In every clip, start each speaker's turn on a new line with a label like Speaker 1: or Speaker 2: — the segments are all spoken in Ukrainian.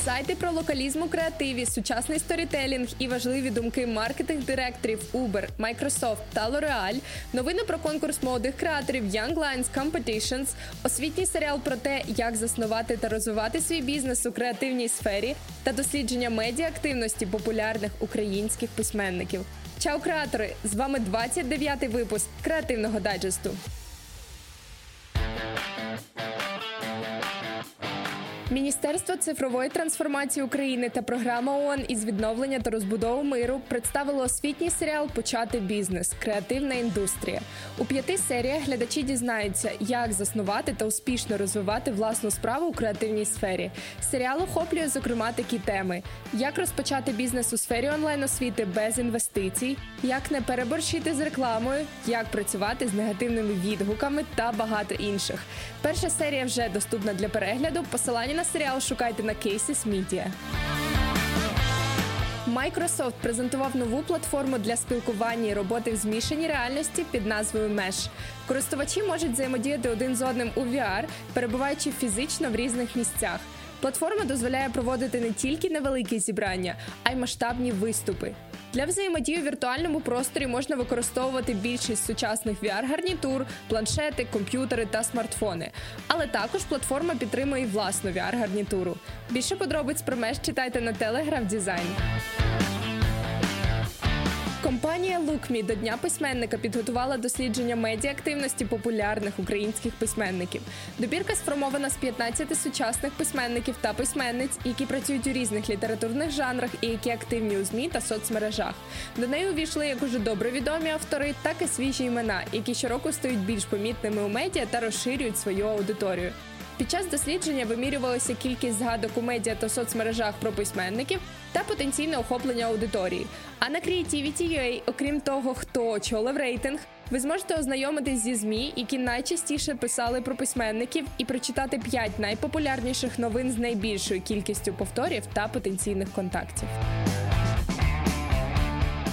Speaker 1: інсайти про локалізм у креативі, сучасний сторітелінг і важливі думки маркетинг-директорів Uber, Microsoft та L'Oreal, новини про конкурс молодих креаторів Young Lions Competitions, освітній серіал про те, як заснувати та розвивати свій бізнес у креативній сфері, та дослідження медіа-активності популярних українських письменників. Чао, креатори! З вами 29-й випуск креативного дайджесту. Міністерство цифрової трансформації України та програма ООН із відновлення та розбудови миру представило освітній серіал Почати бізнес креативна індустрія. У п'яти серіях глядачі дізнаються, як заснувати та успішно розвивати власну справу у креативній сфері. Серіал охоплює зокрема такі теми: як розпочати бізнес у сфері онлайн освіти без інвестицій, як не переборщити з рекламою, як працювати з негативними відгуками та багато інших. Перша серія вже доступна для перегляду. Посилання на серіал шукайте на Cases Media. Microsoft презентував нову платформу для спілкування і роботи в змішаній реальності під назвою Mesh. Користувачі можуть взаємодіяти один з одним у VR, перебуваючи фізично в різних місцях. Платформа дозволяє проводити не тільки невеликі зібрання, а й масштабні виступи. Для взаємодії у віртуальному просторі можна використовувати більшість сучасних VR-гарнітур, планшети, комп'ютери та смартфони. Але також платформа підтримує власну VR-гарнітуру. Більше подробиць про меж читайте на Telegram Design. Компанія LookMe до Дня письменника підготувала дослідження медіа-активності популярних українських письменників. Добірка сформована з 15 сучасних письменників та письменниць, які працюють у різних літературних жанрах і які активні у змі та соцмережах. До неї увійшли як уже добре відомі автори, так і свіжі імена, які щороку стають більш помітними у медіа та розширюють свою аудиторію. Під час дослідження вимірювалася кількість згадок у медіа та соцмережах про письменників та потенційне охоплення аудиторії. А на Creativity.ua, окрім того, хто очолив рейтинг, ви зможете ознайомитись зі змі, які найчастіше писали про письменників, і прочитати 5 найпопулярніших новин з найбільшою кількістю повторів та потенційних контактів.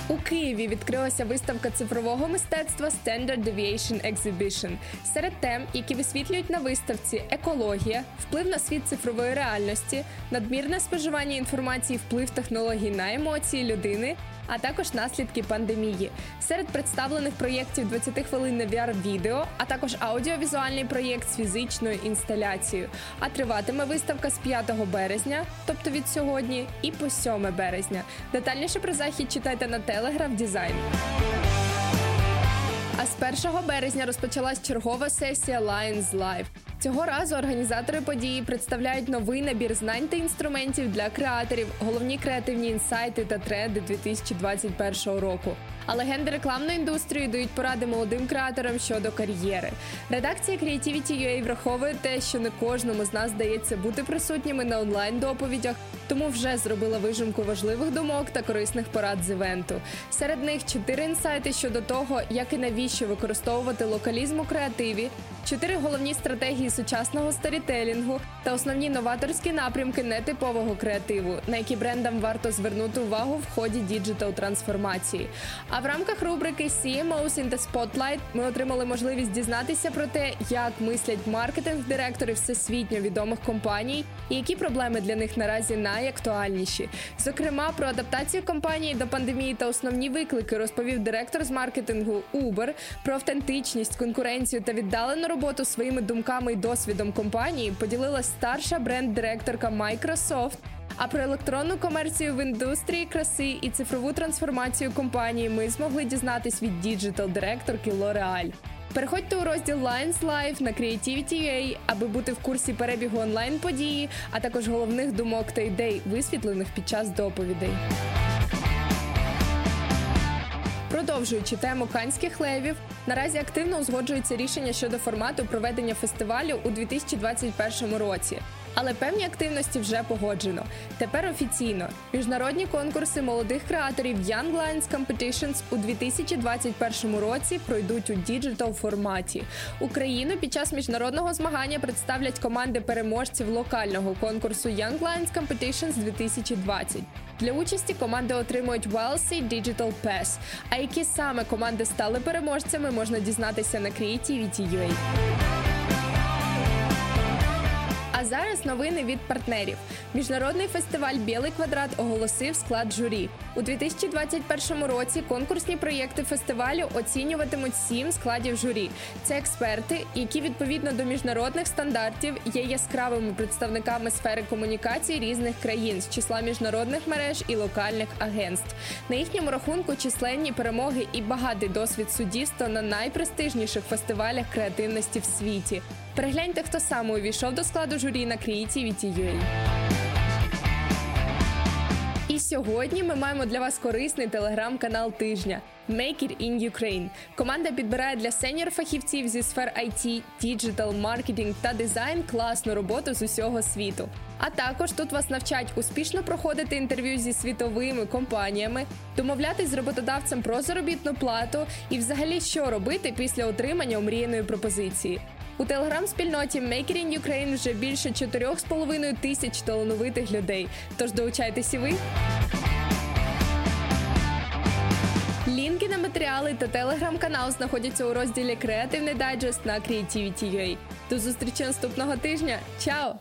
Speaker 1: У Києві відкрилася виставка цифрового мистецтва Standard Deviation Exhibition. Серед тем, які висвітлюють на виставці екологія, вплив на світ цифрової реальності, надмірне споживання інформації, вплив технологій на емоції людини, а також наслідки пандемії. Серед представлених проєктів 20-хвилинне VR-відео, а також аудіовізуальний проєкт з фізичною інсталяцією. А триватиме виставка з 5 березня, тобто від сьогодні, і по 7 березня. Детальніше про захід читайте на Telegraph Design. А з 1 березня розпочалась чергова сесія Lions Live. Цього разу організатори події представляють новий набір знань та інструментів для креаторів, головні креативні інсайти та тренди 2021 року. А легенди рекламної індустрії дають поради молодим креаторам щодо кар'єри. Редакція Creativity.ua враховує те, що не кожному з нас здається бути присутніми на онлайн доповідях, тому вже зробила вижимку важливих думок та корисних порад з івенту. Серед них чотири інсайти щодо того, як і навіщо використовувати локалізм у креативі, чотири головні стратегії сучасного сторітелінгу та основні новаторські напрямки нетипового креативу, на які брендам варто звернути увагу в ході digital трансформації. А в рамках рубрики CMOs in the Spotlight ми отримали можливість дізнатися про те, як мислять маркетинг-директори всесвітньо відомих компаній і які проблеми для них наразі найактуальніші. Зокрема, про адаптацію компанії до пандемії та основні виклики розповів директор з маркетингу Uber, про автентичність, конкуренцію та віддалену роботу своїми думками і досвідом компанії поділилась старша бренд-директорка Microsoft. А про електронну комерцію в індустрії краси і цифрову трансформацію компанії ми змогли дізнатись від діджитал-директорки L'Oreal. Переходьте у розділ Lines Live на Creativity.ua, аби бути в курсі перебігу онлайн події, а також головних думок та ідей, висвітлених під час доповідей. Продовжуючи тему канських левів, наразі активно узгоджується рішення щодо формату проведення фестивалю у 2021 році. Але певні активності вже погоджено. Тепер офіційно міжнародні конкурси молодих креаторів Young Lions Competitions у 2021 році пройдуть у digital форматі. Україну під час міжнародного змагання представлять команди переможців локального конкурсу Young Lions Competitions 2020. Для участі команди отримують WellSea Digital Pass. А які саме команди стали переможцями, можна дізнатися на Creativity.ua. Зараз новини від партнерів. Міжнародний фестиваль Білий квадрат оголосив склад журі у 2021 році. Конкурсні проєкти фестивалю оцінюватимуть сім складів журі. Це експерти, які відповідно до міжнародних стандартів є яскравими представниками сфери комунікації різних країн з числа міжнародних мереж і локальних агентств. На їхньому рахунку численні перемоги і багатий досвід суддівства на найпрестижніших фестивалях креативності в світі. Перегляньте, хто саме увійшов до складу журі на Creativity.ua. І сьогодні ми маємо для вас корисний телеграм-канал тижня Make It in Ukraine. Команда підбирає для senior фахівців зі сфер IT, digital, маркетинг та дизайн класну роботу з усього світу. А також тут вас навчать успішно проходити інтерв'ю зі світовими компаніями, домовлятись з роботодавцем про заробітну плату і, взагалі, що робити після отримання омріяної пропозиції. У телеграм-спільноті Make It in Ukraine вже більше 4,5 тисяч талановитих людей. Тож долучайтесь і ви. Лінки на матеріали та телеграм-канал знаходяться у розділі Креативний дайджест на Creativity.ua. До зустрічі наступного тижня. Чао!